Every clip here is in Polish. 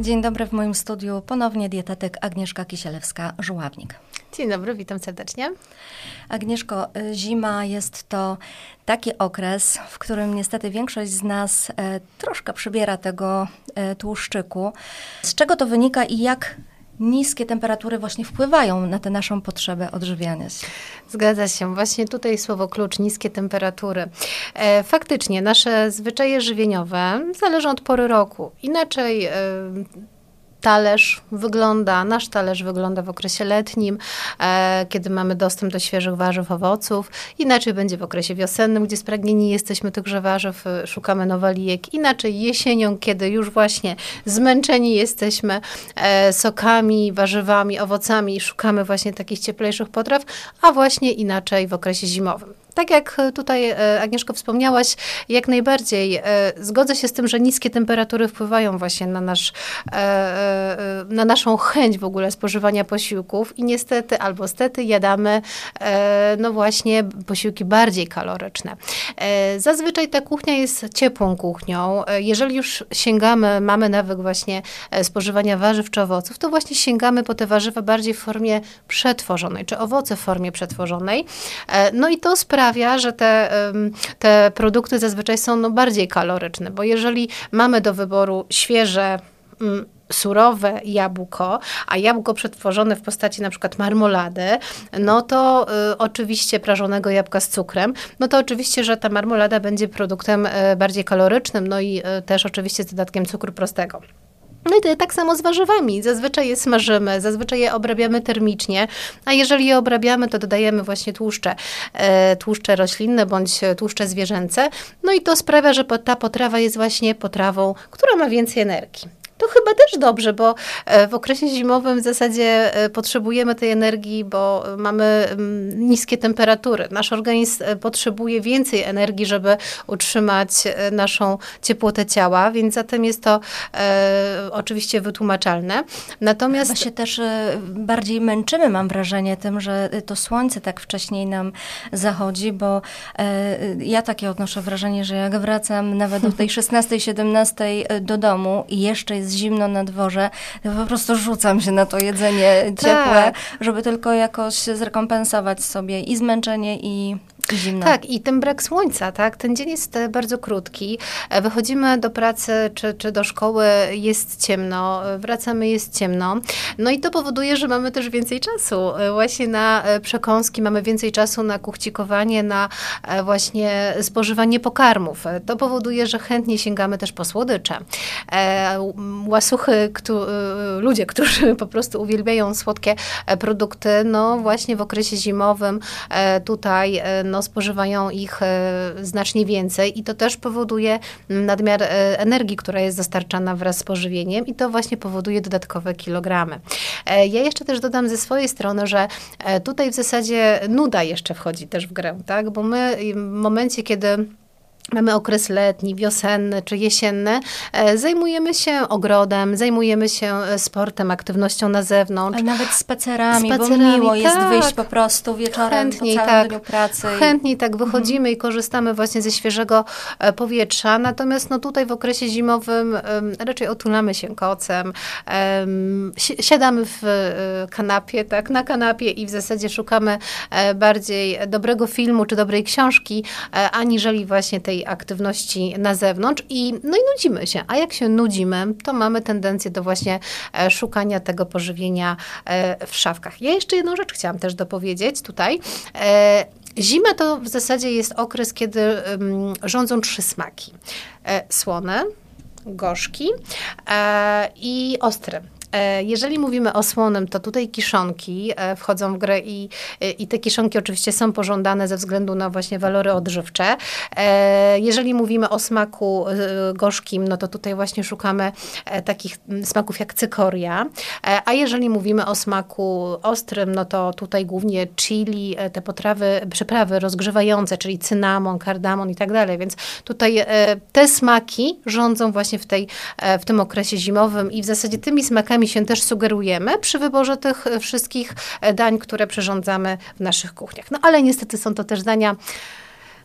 Dzień dobry w moim studiu ponownie dietetyk Agnieszka Kisielewska-Żuławnik. Dzień dobry, witam serdecznie. Agnieszko, zima jest to taki okres, w którym niestety większość z nas e, troszkę przybiera tego e, tłuszczyku. Z czego to wynika i jak niskie temperatury właśnie wpływają na tę naszą potrzebę odżywiania się. Zgadza się. Właśnie tutaj słowo klucz, niskie temperatury. E, faktycznie nasze zwyczaje żywieniowe zależą od pory roku. Inaczej e, talerz wygląda, nasz talerz wygląda w okresie letnim, e, kiedy mamy dostęp do świeżych warzyw, owoców. Inaczej będzie w okresie wiosennym, gdzie spragnieni jesteśmy tychże warzyw, e, szukamy nowalijek. Inaczej jesienią, kiedy już właśnie zmęczeni jesteśmy e, sokami, warzywami, owocami i szukamy właśnie takich cieplejszych potraw, a właśnie inaczej w okresie zimowym. Tak jak tutaj e, Agnieszko wspomniałaś, jak najbardziej e, zgodzę się z tym, że niskie temperatury wpływają właśnie na, nasz, e, na naszą chęć w ogóle spożywania posiłków i niestety albo stety jadamy no właśnie posiłki bardziej kaloryczne. Zazwyczaj ta kuchnia jest ciepłą kuchnią. Jeżeli już sięgamy, mamy nawyk właśnie spożywania warzyw czy owoców, to właśnie sięgamy po te warzywa bardziej w formie przetworzonej, czy owoce w formie przetworzonej. No i to sprawia, sprawia, że te, te produkty zazwyczaj są no bardziej kaloryczne, bo jeżeli mamy do wyboru świeże, mm, surowe jabłko, a jabłko przetworzone w postaci na przykład marmolady, no to y, oczywiście prażonego jabłka z cukrem, no to oczywiście, że ta marmolada będzie produktem y, bardziej kalorycznym, no i y, też oczywiście z dodatkiem cukru prostego. No i tak samo z warzywami. Zazwyczaj je smażymy, zazwyczaj je obrabiamy termicznie, a jeżeli je obrabiamy, to dodajemy właśnie tłuszcze, e, tłuszcze roślinne bądź tłuszcze zwierzęce. No i to sprawia, że ta potrawa jest właśnie potrawą, która ma więcej energii. To chyba też dobrze, bo e, w okresie zimowym w zasadzie e, potrzebujemy tej energii, bo mamy mm, niskie temperatury. Nasz organizm e, potrzebuje więcej energii, żeby utrzymać naszą ciepłotę ciała, więc zatem jest to e, oczywiście wytłumaczalne. Natomiast Chyba się też bardziej męczymy, mam wrażenie, tym, że to słońce tak wcześniej nam zachodzi, bo e, ja takie odnoszę wrażenie, że jak wracam nawet do tej 16-17 do domu i jeszcze jest jest zimno na dworze, to po prostu rzucam się na to jedzenie ciepłe, tak. żeby tylko jakoś zrekompensować sobie i zmęczenie, i Zimno. Tak, i ten brak słońca, tak? Ten dzień jest e, bardzo krótki. E, wychodzimy do pracy czy, czy do szkoły, jest ciemno, e, wracamy, jest ciemno. No i to powoduje, że mamy też więcej czasu właśnie na przekąski, mamy więcej czasu na kuchcikowanie, na właśnie spożywanie pokarmów. To powoduje, że chętnie sięgamy też po słodycze. Łasuchy, kto, ludzie, którzy po prostu uwielbiają słodkie produkty, no właśnie w okresie zimowym tutaj no, no, spożywają ich e, znacznie więcej i to też powoduje nadmiar e, energii, która jest dostarczana wraz z pożywieniem i to właśnie powoduje dodatkowe kilogramy. E, ja jeszcze też dodam ze swojej strony, że tutaj w zasadzie nuda jeszcze wchodzi też w grę, tak? bo my w momencie, kiedy Mamy okres letni, wiosenny czy jesienny. E, zajmujemy się ogrodem, zajmujemy się e, sportem, aktywnością na zewnątrz. Ale nawet spacerami, spacerami bo miło tak. jest wyjść po prostu wieczorem Chętniej, po całym tak. dniu pracy. Chętniej tak wychodzimy mhm. i korzystamy właśnie ze świeżego e, powietrza. Natomiast no tutaj w okresie zimowym raczej otulamy się kocem, siadamy w kanapie, tak, na kanapie i w zasadzie szukamy bardziej dobrego filmu czy dobrej książki, aniżeli właśnie tej aktywności na zewnątrz i, no i nudzimy się. A jak się nudzimy, to mamy tendencję do właśnie e, szukania tego pożywienia e, w szafkach. Ja jeszcze jedną rzecz chciałam też dopowiedzieć tutaj. E, zima to w zasadzie jest okres, kiedy rządzą trzy smaki. Słone, gorzki i ostre. E, jeżeli mówimy o słonym, to tutaj kiszonki e, wchodzą w grę i, e, i te kiszonki oczywiście są pożądane ze względu na właśnie walory odżywcze. Jeżeli mówimy o smaku gorzkim, no to tutaj właśnie szukamy takich smaków jak cykoria. A jeżeli mówimy o smaku ostrym, no to tutaj głównie chili, te potrawy, przyprawy rozgrzewające, czyli cynamon, kardamon i tak dalej. Więc tutaj te smaki rządzą właśnie w, tej, w tym okresie zimowym i w zasadzie tymi smakami się też sugerujemy przy wyborze tych wszystkich dań, które przyrządzamy w naszych kuchniach. No ale niestety są to też dania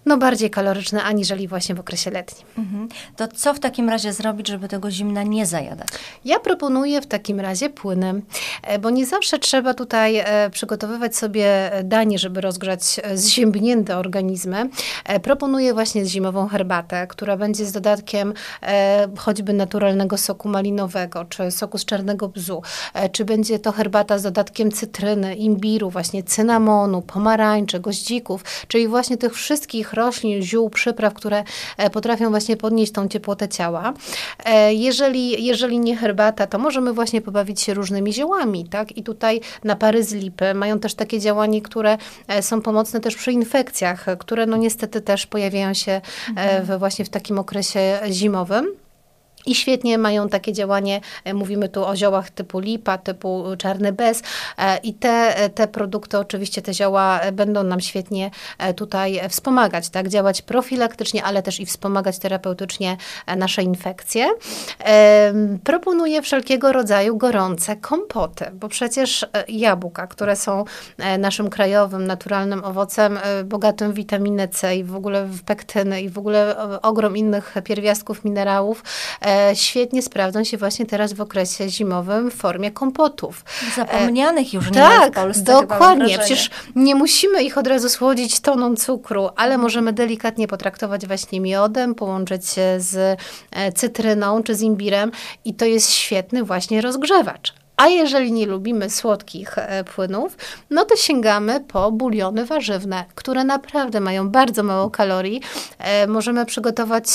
no bardziej kaloryczne aniżeli właśnie w okresie letnim. Mhm. To co w takim razie zrobić, żeby tego zimna nie zajadać? Ja proponuję w takim razie płyny, e, bo nie zawsze trzeba tutaj e, przygotowywać sobie danie, żeby rozgrzać e, zziębnięte organizmy. Proponuję właśnie zimową herbatę, która będzie z dodatkiem choćby naturalnego soku malinowego, czy soku z czarnego bzu, czy będzie to herbata z dodatkiem cytryny, imbiru, właśnie cynamonu, pomarańczy, goździków, czyli właśnie tych wszystkich roślin, ziół, przypraw, które potrafią właśnie podnieść tą ciepłotę ciała. Jeżeli, jeżeli nie herbata, to możemy właśnie pobawić się różnymi ziołami, tak? I tutaj napary z lipy mają też takie działanie, które e, są pomocne też przy infekcjach, które no niestety też pojawiają się e, mhm. w, właśnie w takim okresie zimowym. I świetnie mają takie działanie, e, mówimy tu o ziołach typu lipa, typu czarny bez. E, i te, e, te produkty, oczywiście te zioła będą nam świetnie tutaj wspomagać, tak, działać profilaktycznie, ale też i wspomagać terapeutycznie nasze infekcje. Proponuję wszelkiego rodzaju gorące kompoty, bo przecież jabłka, które są naszym krajowym, naturalnym owocem, bogatym w witaminę C i w ogóle w pektyny i w ogóle ogrom innych pierwiastków, minerałów, E, świetnie sprawdzą się właśnie teraz w okresie zimowym w formie kompotów. Zapomnianych już nie tak, w Polsce. dokładnie. Przecież nie musimy ich od razu słodzić toną cukru, ale możemy delikatnie potraktować właśnie miodem, połączyć się z e, cytryną czy z imbirem i to jest świetny właśnie rozgrzewacz. A jeżeli nie lubimy słodkich e, płynów, no to sięgamy po buliony warzywne, które naprawdę mają bardzo mało kalorii. E, możemy przygotować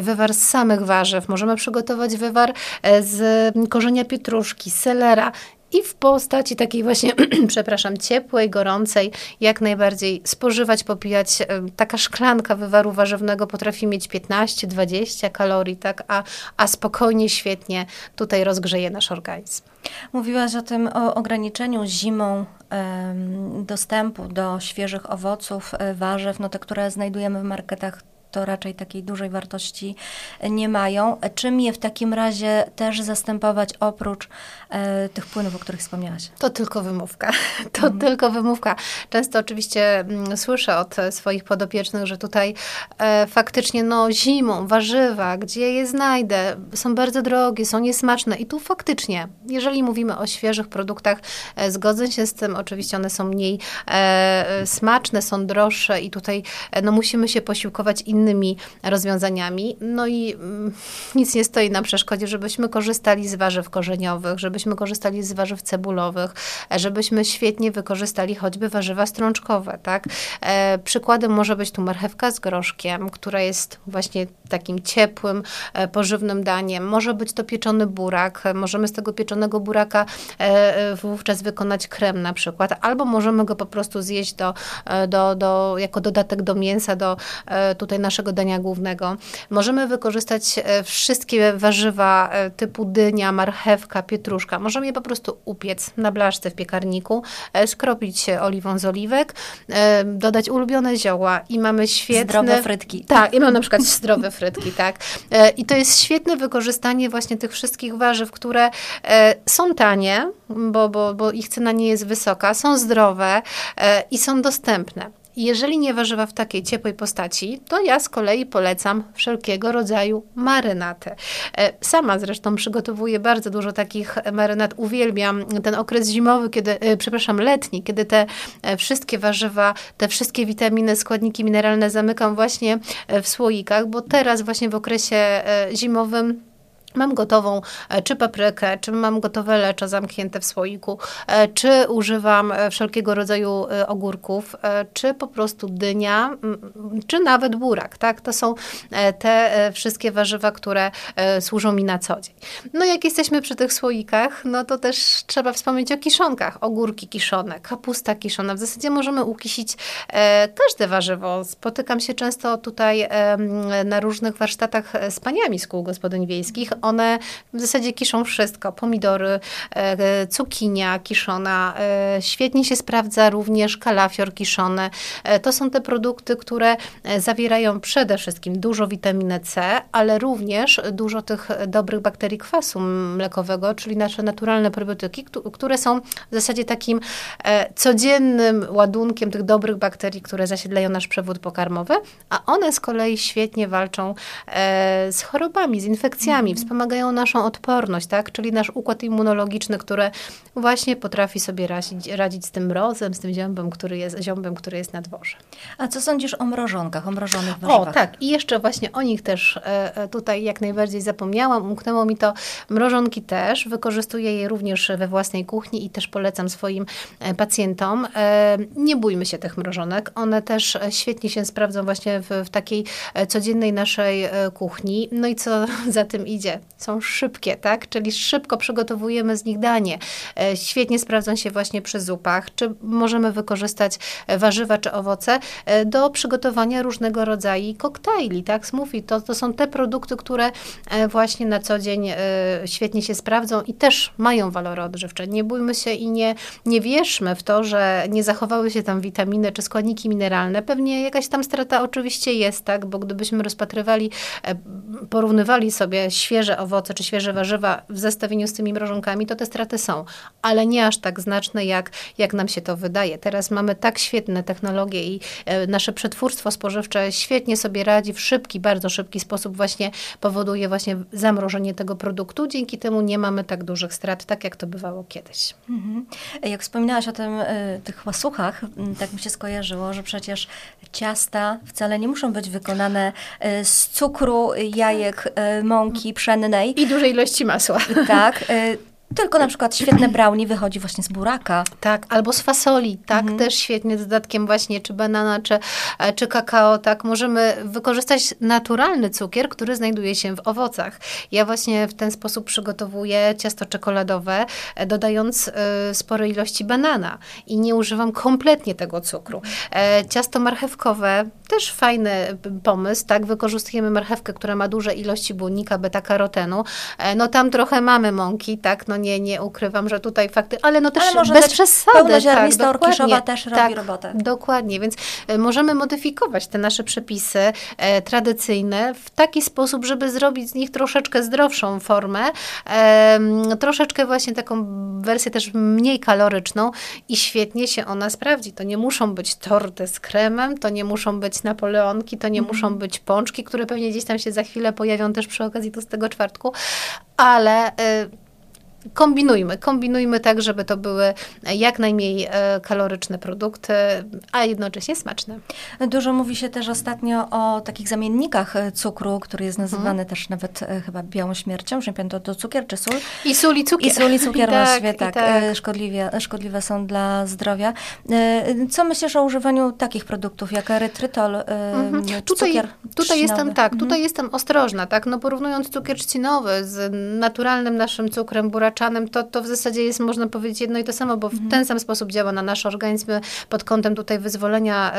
wywar z samych warzyw, możemy przygotować wywar e, z korzenia pietruszki, selera i w postaci takiej właśnie, przepraszam, ciepłej, gorącej, jak najbardziej spożywać, popijać. Taka szklanka wywaru warzywnego potrafi mieć 15-20 kalorii, tak, a, a spokojnie, świetnie tutaj rozgrzeje nasz organizm. Mówiłaś o tym, o ograniczeniu zimą dostępu do świeżych owoców, e, warzyw, no te, które znajdujemy w marketach to raczej takiej dużej wartości nie mają. Czym je w takim razie też zastępować oprócz e, tych płynów, o których wspomniałaś? To tylko wymówka. To mhm. tylko wymówka. Często oczywiście m, mm, słyszę od swoich podopiecznych, że tutaj e, faktycznie no zimą warzywa, gdzie je znajdę, są bardzo drogie, są niesmaczne i tu faktycznie, jeżeli mówimy o świeżych produktach, e, zgodzę się z tym, oczywiście one są mniej e, smaczne, są droższe i tutaj e, no musimy się posiłkować innymi innymi rozwiązaniami. No i mm, nic nie stoi na przeszkodzie, żebyśmy korzystali z warzyw korzeniowych, żebyśmy korzystali z warzyw cebulowych, żebyśmy świetnie wykorzystali choćby warzywa strączkowe, tak? E, przykładem może być tu marchewka z groszkiem, która jest właśnie takim ciepłym, e, pożywnym daniem. Może być to pieczony burak. Możemy z tego pieczonego buraka e, wówczas wykonać krem na przykład, albo możemy go po prostu zjeść do, do, do, jako dodatek do mięsa, do tutaj naszego naszego dania głównego. Możemy wykorzystać e, wszystkie warzywa e, typu dynia, marchewka, pietruszka. Możemy je po prostu upiec na blaszce w piekarniku, e, skropić oliwą z oliwek, dodać ulubione zioła i mamy świetne... Zdrowe frytki. Tak, i mamy na przykład zdrowe frytki, tak. I to jest świetne wykorzystanie właśnie tych wszystkich warzyw, które są tanie, bo, bo, bo ich cena nie jest wysoka, są zdrowe i są dostępne. Jeżeli nie warzywa w takiej ciepłej postaci, to ja z kolei polecam wszelkiego rodzaju marynaty. E, sama zresztą przygotowuję bardzo dużo takich marynat. Uwielbiam ten okres zimowy, kiedy, e, przepraszam, letni, kiedy te e, wszystkie warzywa, te wszystkie witaminy, składniki mineralne zamykam właśnie w słoikach, bo teraz właśnie w okresie zimowym Mam gotową e, czy paprykę, czy mam gotowe leczo zamknięte w słoiku, e, czy używam e, wszelkiego rodzaju ogórków, czy po prostu dynia, czy nawet burak. Tak? To są te wszystkie warzywa, które służą mi na co dzień. No jak jesteśmy przy tych słoikach, no to też trzeba wspomnieć o kiszonkach. Ogórki kiszone, kapusta kiszona. W zasadzie możemy ukisić każde warzywo. Spotykam się często tutaj na różnych warsztatach z paniami z kół gospodyń wiejskich One w zasadzie kiszą wszystko. Pomidory, cukinia kiszona, świetnie się sprawdza również kalafior kiszony. To są te produkty, które zawierają przede wszystkim dużo witaminy C, ale również dużo tych dobrych bakterii kwasu mlekowego, czyli nasze naturalne probiotyki, które są w zasadzie takim codziennym ładunkiem tych dobrych bakterii, które zasiedlają nasz przewód pokarmowy, a one z kolei świetnie walczą e, z chorobami, z infekcjami, mm. Wspomagają naszą odporność, tak? czyli nasz układ immunologiczny, który właśnie potrafi sobie radzić, radzić z tym mrozem, z tym ziąbem, który jest, ziąbem, który jest na dworze. A co sądzisz o mrożonkach, o mrożonych warzywach? O, tak. I jeszcze właśnie o nich też e, e, tutaj jak najbardziej zapomniałam. Umknęło mi to. Mrożonki też. Wykorzystuję je również we własnej kuchni i też polecam swoim pacjentom. Nie bójmy się tych mrożonek. One też świetnie się sprawdzą właśnie w, w takiej e, codziennej naszej e, kuchni. No i co za tym idzie? Są szybkie, tak? Czyli szybko przygotowujemy z nich danie. E, świetnie sprawdzą się właśnie przy zupach, czy możemy wykorzystać warzywa czy owoce do przygotowania różnego rodzaju koktajli, tak? Smoothie to, to są te produkty, które właśnie na co dzień świetnie się sprawdzą i też mają walory odżywcze. Nie bójmy się i nie, nie wierzmy w to, że nie zachowały się tam witaminy czy składniki mineralne. Pewnie jakaś tam strata oczywiście jest, tak, bo gdybyśmy rozpatrywali, e, porównywali sobie świeże owoce czy świeże warzywa w zestawieniu z tymi mrożonkami, to te straty są, ale nie aż tak znaczne, jak, jak nam się to wydaje. Teraz mamy tak świetne technologie i e, nasze przetwórstwo spożywcze świetnie sobie radzi w szybki, bardzo szybki sposób właśnie powoduje właśnie zamrożenie tego produktu. Dzięki temu nie mamy tak dużych strat, tak jak to bywało kiedyś. Mhm. Jak wspominałaś o tym, e, tych łasuchach, tak mi się skojarzyło, że przecież ciasta wcale nie muszą być wykonane e, z cukru, jajek, mąki I dużej ilości masła. Tak. Tylko na przykład świetne brownie wychodzi właśnie z buraka. Tak, albo z fasoli, tak, mhm. też świetnie z dodatkiem właśnie czy banana, czy, e, czy kakao, tak. Możemy wykorzystać naturalny cukier, który znajduje się w owocach. Ja właśnie w ten sposób przygotowuję ciasto czekoladowe, e, dodając y, spore ilości banana i nie używam kompletnie tego cukru. E, ciasto marchewkowe, też fajny pomysł, tak, wykorzystujemy marchewkę, która ma duże ilości błonnika, beta-karotenu. E, no tam trochę mamy mąki, tak, no nie, nie ukrywam, że tutaj fakty, ale no też ale może bez przesady. Tak, orkiszowa też robi tak, robotę. Dokładnie, więc e, możemy modyfikować te nasze przepisy e, tradycyjne w taki sposób, żeby zrobić z nich troszeczkę zdrowszą formę, e, troszeczkę właśnie taką wersję też mniej kaloryczną i świetnie się ona sprawdzi. To nie muszą być torty z kremem, to nie muszą być napoleonki, to nie mm. muszą być pączki, które pewnie gdzieś tam się za chwilę pojawią też przy okazji tego czwartku, ale y, kombinujmy, kombinujmy tak, żeby to były jak najmniej e, kaloryczne produkty, a jednocześnie smaczne. Dużo mówi się też ostatnio o takich zamiennikach e, cukru, który jest nazywany hmm. też nawet e, chyba białą śmiercią, że to, to cukier czy sól? I sól i cukier. I sól i cukier I właściwie, tak, tak, tak. Szkodliwie, szkodliwe są dla zdrowia. Co myślisz o używaniu takich produktów, jak erytrytol, mhm. tutaj, cukier Tutaj jestem, tak, mhm. tutaj jestem ostrożna, tak, no porównując cukier trzcinowy z naturalnym naszym cukrem to, to w zasadzie jest, można powiedzieć, jedno i to samo, bo w mhm. ten sam sposób działa na nasz organizm pod kątem tutaj wyzwolenia e,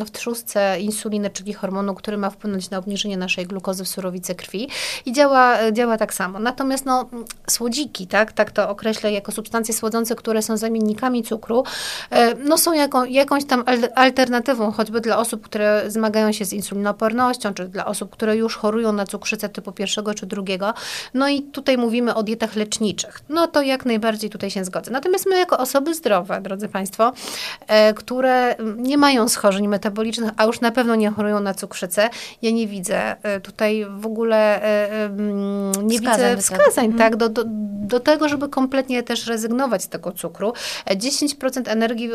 e, w trzustce insuliny, czyli hormonu, który ma wpłynąć na obniżenie naszej glukozy w surowicy krwi i działa, działa tak samo. Natomiast no, słodziki, tak, tak to określę jako substancje słodzące, które są zamiennikami cukru, e, no są jaką, jakąś tam alternatywą, choćby dla osób, które zmagają się z insulinopornością, czy dla osób, które już chorują na cukrzycę typu pierwszego czy drugiego. No i tutaj mówimy o dietach leczniczych. No to jak najbardziej tutaj się zgodzę. Natomiast my jako osoby zdrowe, drodzy Państwo, e, które nie mają schorzeń metabolicznych, a już na pewno nie chorują na cukrzycę, ja nie widzę e, tutaj w ogóle e, nie wskazań widzę wskazań tak, mhm. do, do, do tego, żeby kompletnie też rezygnować z tego cukru. 10% energii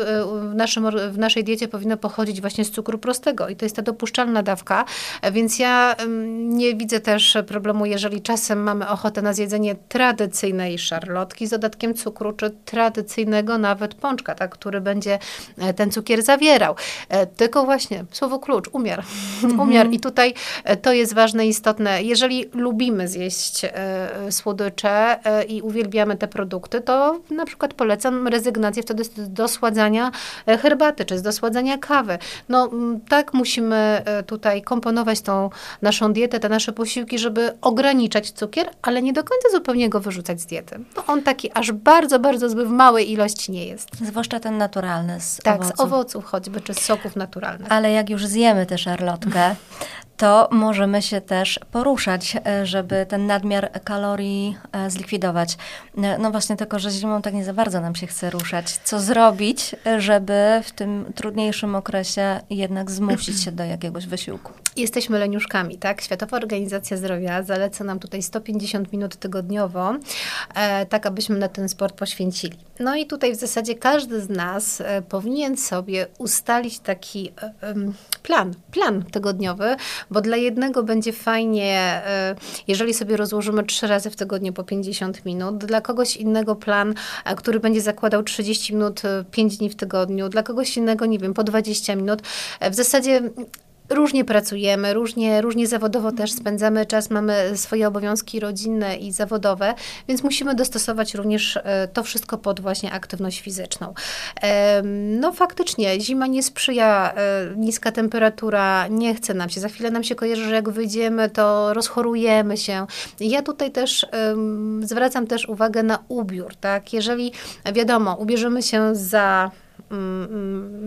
w, naszym, w naszej diecie powinno pochodzić właśnie z cukru prostego i to jest ta dopuszczalna dawka, więc ja nie widzę też problemu, jeżeli czasem mamy ochotę na zjedzenie tradycyjnej szarlotki z dodatkiem cukru, czy tradycyjnego nawet pączka, tak, który będzie e, ten cukier zawierał. E, tylko właśnie słowo klucz, umiar. Mhm. umiar. I tutaj e, to jest ważne i istotne. Jeżeli lubimy zjeść słodycze i uwielbiamy te produkty, to na przykład polecam rezygnację wtedy z dosładzania herbaty, czy z dosładzania kawy. No tak musimy tutaj komponować tą naszą dietę, te nasze posiłki, żeby ograniczać cukier, ale nie do końca zupełnie go wyrzucać z diety. No on taki aż bardzo, bardzo zły w małej ilości nie jest. Zwłaszcza ten naturalny z tak, owoców. z owoców choćby, czy z soków naturalnych. Ale jak już zjemy tę szarlotkę, to możemy się też poruszać, e, żeby ten nadmiar kalorii e, zlikwidować. E, no właśnie tylko, że zimą tak nie za bardzo nam się chce ruszać. Co zrobić, żeby w tym trudniejszym okresie jednak zmusić się do jakiegoś wysiłku? Jesteśmy leniuszkami, tak? Światowa Organizacja Zdrowia zaleca nam tutaj 150 minut tygodniowo, e, tak abyśmy na ten sport poświęcili. No i tutaj w zasadzie każdy z nas e, powinien sobie ustalić taki e, plan, plan tygodniowy, bo dla jednego będzie fajnie, jeżeli sobie rozłożymy trzy razy w tygodniu po 50 minut, dla kogoś innego plan, który będzie zakładał 30 minut 5 dni w tygodniu, dla kogoś innego, nie wiem, po 20 minut. W zasadzie różnie pracujemy, różnie, różnie zawodowo też spędzamy czas, mamy swoje obowiązki rodzinne i zawodowe, więc musimy dostosować również e, to wszystko pod właśnie aktywność fizyczną. No faktycznie, zima nie sprzyja, e, niska temperatura, nie chce nam się. Za chwilę nam się kojarzy, że jak wyjdziemy, to rozchorujemy się. Ja tutaj też zwracam też uwagę na ubiór, tak? Jeżeli, wiadomo, ubierzemy się za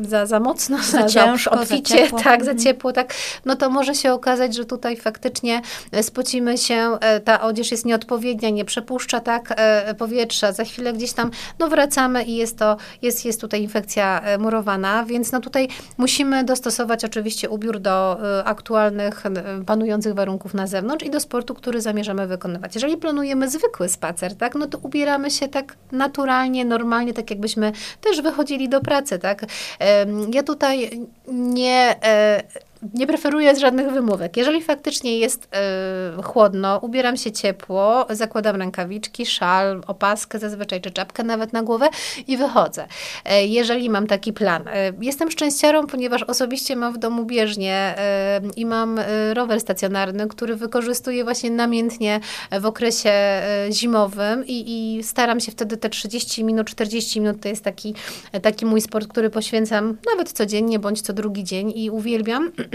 za, za mocno, za, za ciężko, obficie, za ciepło. tak, za mhm. ciepło, tak, no to może się okazać, że tutaj faktycznie e, spocimy się, e, ta odzież jest nieodpowiednia, nie przepuszcza tak e, powietrza, za chwilę gdzieś tam, no wracamy i jest to, jest, jest tutaj infekcja murowana, więc no tutaj musimy dostosować oczywiście ubiór do aktualnych, panujących warunków na zewnątrz i do sportu, który zamierzamy wykonywać. Jeżeli planujemy zwykły spacer, tak, no to ubieramy się tak naturalnie, normalnie, tak jakbyśmy też wychodzili do pracy, tak? Ja tutaj nie e, nie preferuję żadnych wymówek. Jeżeli faktycznie jest y, chłodno, ubieram się ciepło, zakładam rękawiczki, szal, opaskę zazwyczaj, czy czapkę nawet na głowę i wychodzę. Y, jeżeli mam taki plan. Y, jestem szczęściarą, ponieważ osobiście mam w domu bieżnię i mam rower stacjonarny, który wykorzystuję właśnie namiętnie w okresie zimowym i, i staram się wtedy te 30 minut, 40 minut to jest taki, taki mój sport, który poświęcam nawet codziennie bądź co drugi dzień i uwielbiam.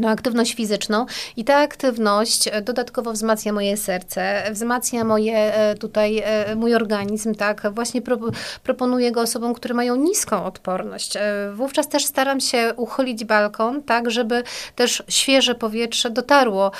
na aktywność fizyczną i ta aktywność e, dodatkowo wzmacnia moje serce, wzmacnia moje e, tutaj, e, mój organizm, tak, właśnie pro, proponuję go osobom, które mają niską odporność. Wówczas też staram się uchylić balkon, tak, żeby też świeże powietrze dotarło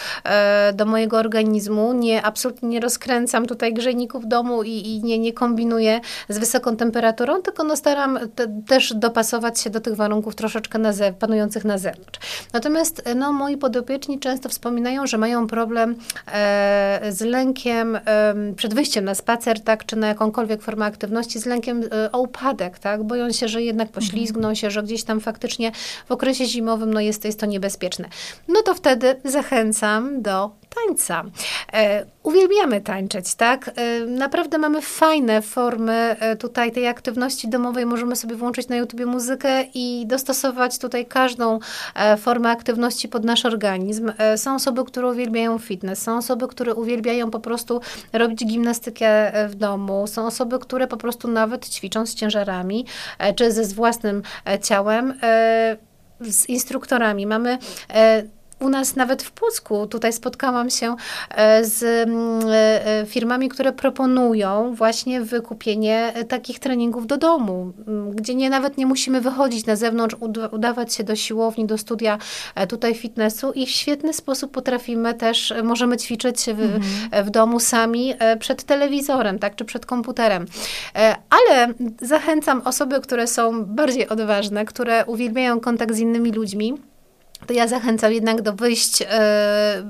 do mojego organizmu, nie, absolutnie nie rozkręcam tutaj grzejników domu i, i nie, nie kombinuję z wysoką temperaturą, tylko no staram te, też dopasować się do tych warunków troszeczkę na zew- panujących na zewnątrz. Natomiast no, moi podopieczni często wspominają, że mają problem e, z lękiem e, przed wyjściem na spacer, tak, czy na jakąkolwiek formę aktywności, z lękiem e, o upadek, tak, boją się, że jednak poślizgną się, że gdzieś tam faktycznie w okresie zimowym no, jest, jest to niebezpieczne. No to wtedy zachęcam do tańca. E, uwielbiamy tańczyć, tak? E, naprawdę mamy fajne formy e, tutaj tej aktywności domowej. Możemy sobie włączyć na YouTube muzykę i dostosować tutaj każdą e, formę aktywności pod nasz organizm. E, są osoby, które uwielbiają fitness, są osoby, które uwielbiają po prostu robić gimnastykę e, w domu, są osoby, które po prostu nawet ćwiczą z ciężarami, czy ze własnym ciałem z instruktorami. Mamy u nas nawet w Pucku, tutaj spotkałam się e, z mm, e, e, firmami, które proponują właśnie wykupienie takich treningów do domu, gdzie nie nawet nie musimy wychodzić na zewnątrz, udawać się do siłowni, do studia tutaj fitnessu i w świetny sposób potrafimy też, możemy ćwiczyć w, mhm. w domu sami przed telewizorem, tak, czy przed komputerem. Ale zachęcam osoby, które są bardziej odważne, które uwielbiają kontakt z innymi ludźmi, to ja zachęcam jednak do wyjść e,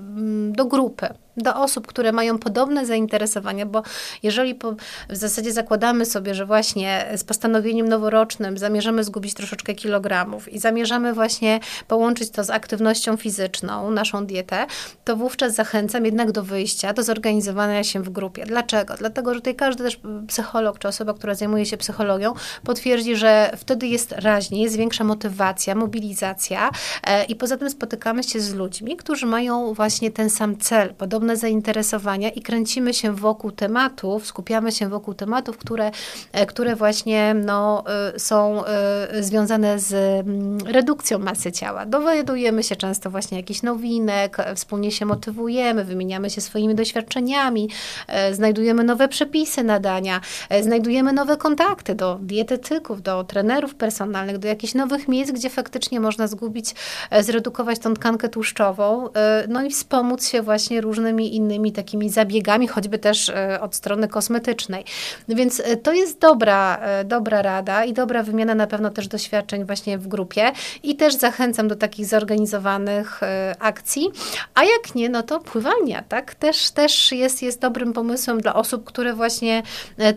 do grupy do osób, które mają podobne zainteresowania, bo jeżeli po, w zasadzie zakładamy sobie, że właśnie z postanowieniem noworocznym zamierzamy zgubić troszeczkę kilogramów i zamierzamy właśnie połączyć to z aktywnością fizyczną, naszą dietę, to wówczas zachęcam jednak do wyjścia, do zorganizowania się w grupie. Dlaczego? Dlatego, że tutaj każdy też psycholog czy osoba, która zajmuje się psychologią, potwierdzi, że wtedy jest raźniej, jest większa motywacja, mobilizacja e, i poza tym spotykamy się z ludźmi, którzy mają właśnie ten sam cel, podobne określone zainteresowania i kręcimy się wokół tematów, skupiamy się wokół tematów, które, e, które właśnie no, e, są e, związane z mm, redukcją masy ciała. Dowiadujemy się często właśnie jakichś nowinek, wspólnie się motywujemy, wymieniamy się swoimi doświadczeniami, znajdujemy nowe przepisy nadania, znajdujemy nowe kontakty do dietetyków, do trenerów personalnych, do jakichś nowych miejsc, gdzie faktycznie można zgubić, zredukować tą tkankę tłuszczową, no i wspomóc się właśnie różnymi innymi takimi zabiegami, choćby też od strony kosmetycznej. Więc to jest dobra, dobra rada i dobra wymiana na pewno też doświadczeń właśnie w grupie i też zachęcam do takich zorganizowanych e, akcji. A jak nie, no to pływalnia, tak? Też, też jest, jest dobrym pomysłem dla osób, które właśnie e,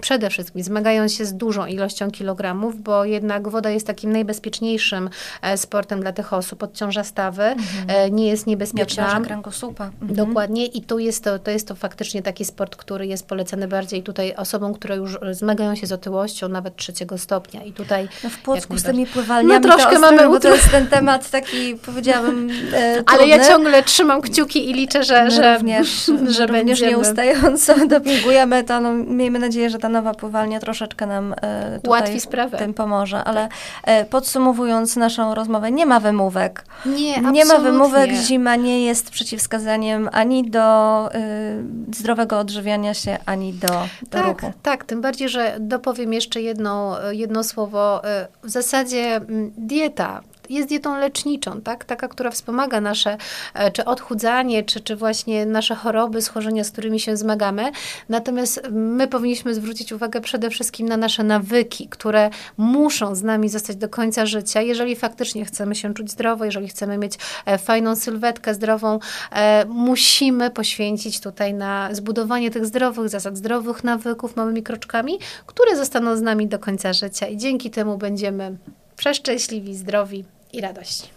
przede wszystkim zmagają się z dużą ilością kilogramów, bo jednak woda jest takim najbezpieczniejszym e, sportem dla tych osób. Odciąża stawy, mhm. nie jest niebezpieczna. Nie kręgosłupa. Mhm. Dokładnie i tu jest to, to jest to faktycznie taki sport, który jest polecany bardziej tutaj osobom, które już zmagają się z otyłością nawet trzeciego stopnia i tutaj... No w Płocku z tymi pływalniami no troszkę mamy bo to jest ten temat taki, powiedziałabym, e, Ale ja ciągle trzymam kciuki i liczę, że, że, również, że również nieustająco dopingujemy to. No, miejmy nadzieję, że ta nowa pływalnia troszeczkę nam e, ułatwi sprawę. tym pomoże. Ale e, podsumowując naszą rozmowę, nie ma wymówek. Nie, nie ma wymówek. Zima nie jest przeciwwskazaniem ani do y, zdrowego odżywiania się, ani do, do tak, ruchu. Tak, tym bardziej, że dopowiem jeszcze jedno, jedno słowo. E, w zasadzie mm, dieta jest dietą leczniczą, tak? taka, która wspomaga nasze e, czy odchudzanie, czy, czy właśnie nasze choroby, schorzenia, z którymi się zmagamy. Natomiast my powinniśmy zwrócić uwagę przede wszystkim na nasze nawyki, które muszą z nami zostać do końca życia, jeżeli faktycznie chcemy się czuć zdrowo, jeżeli chcemy mieć e, fajną sylwetkę zdrową, e, musimy poświęcić tutaj na zbudowanie tych zdrowych zasad, zdrowych nawyków małymi kroczkami, które zostaną z nami do końca życia i dzięki temu będziemy przeszczęśliwi, zdrowi i radość.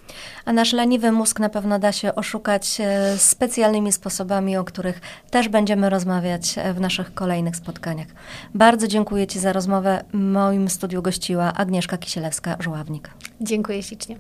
A nasz leniwy mózg na pewno da się oszukać e, specjalnymi sposobami, o których też będziemy rozmawiać e, w naszych kolejnych spotkaniach. Bardzo dziękuję Ci za rozmowę. W moim studiu gościła Agnieszka Kisielewska-Żuławnik. Dziękuję ślicznie.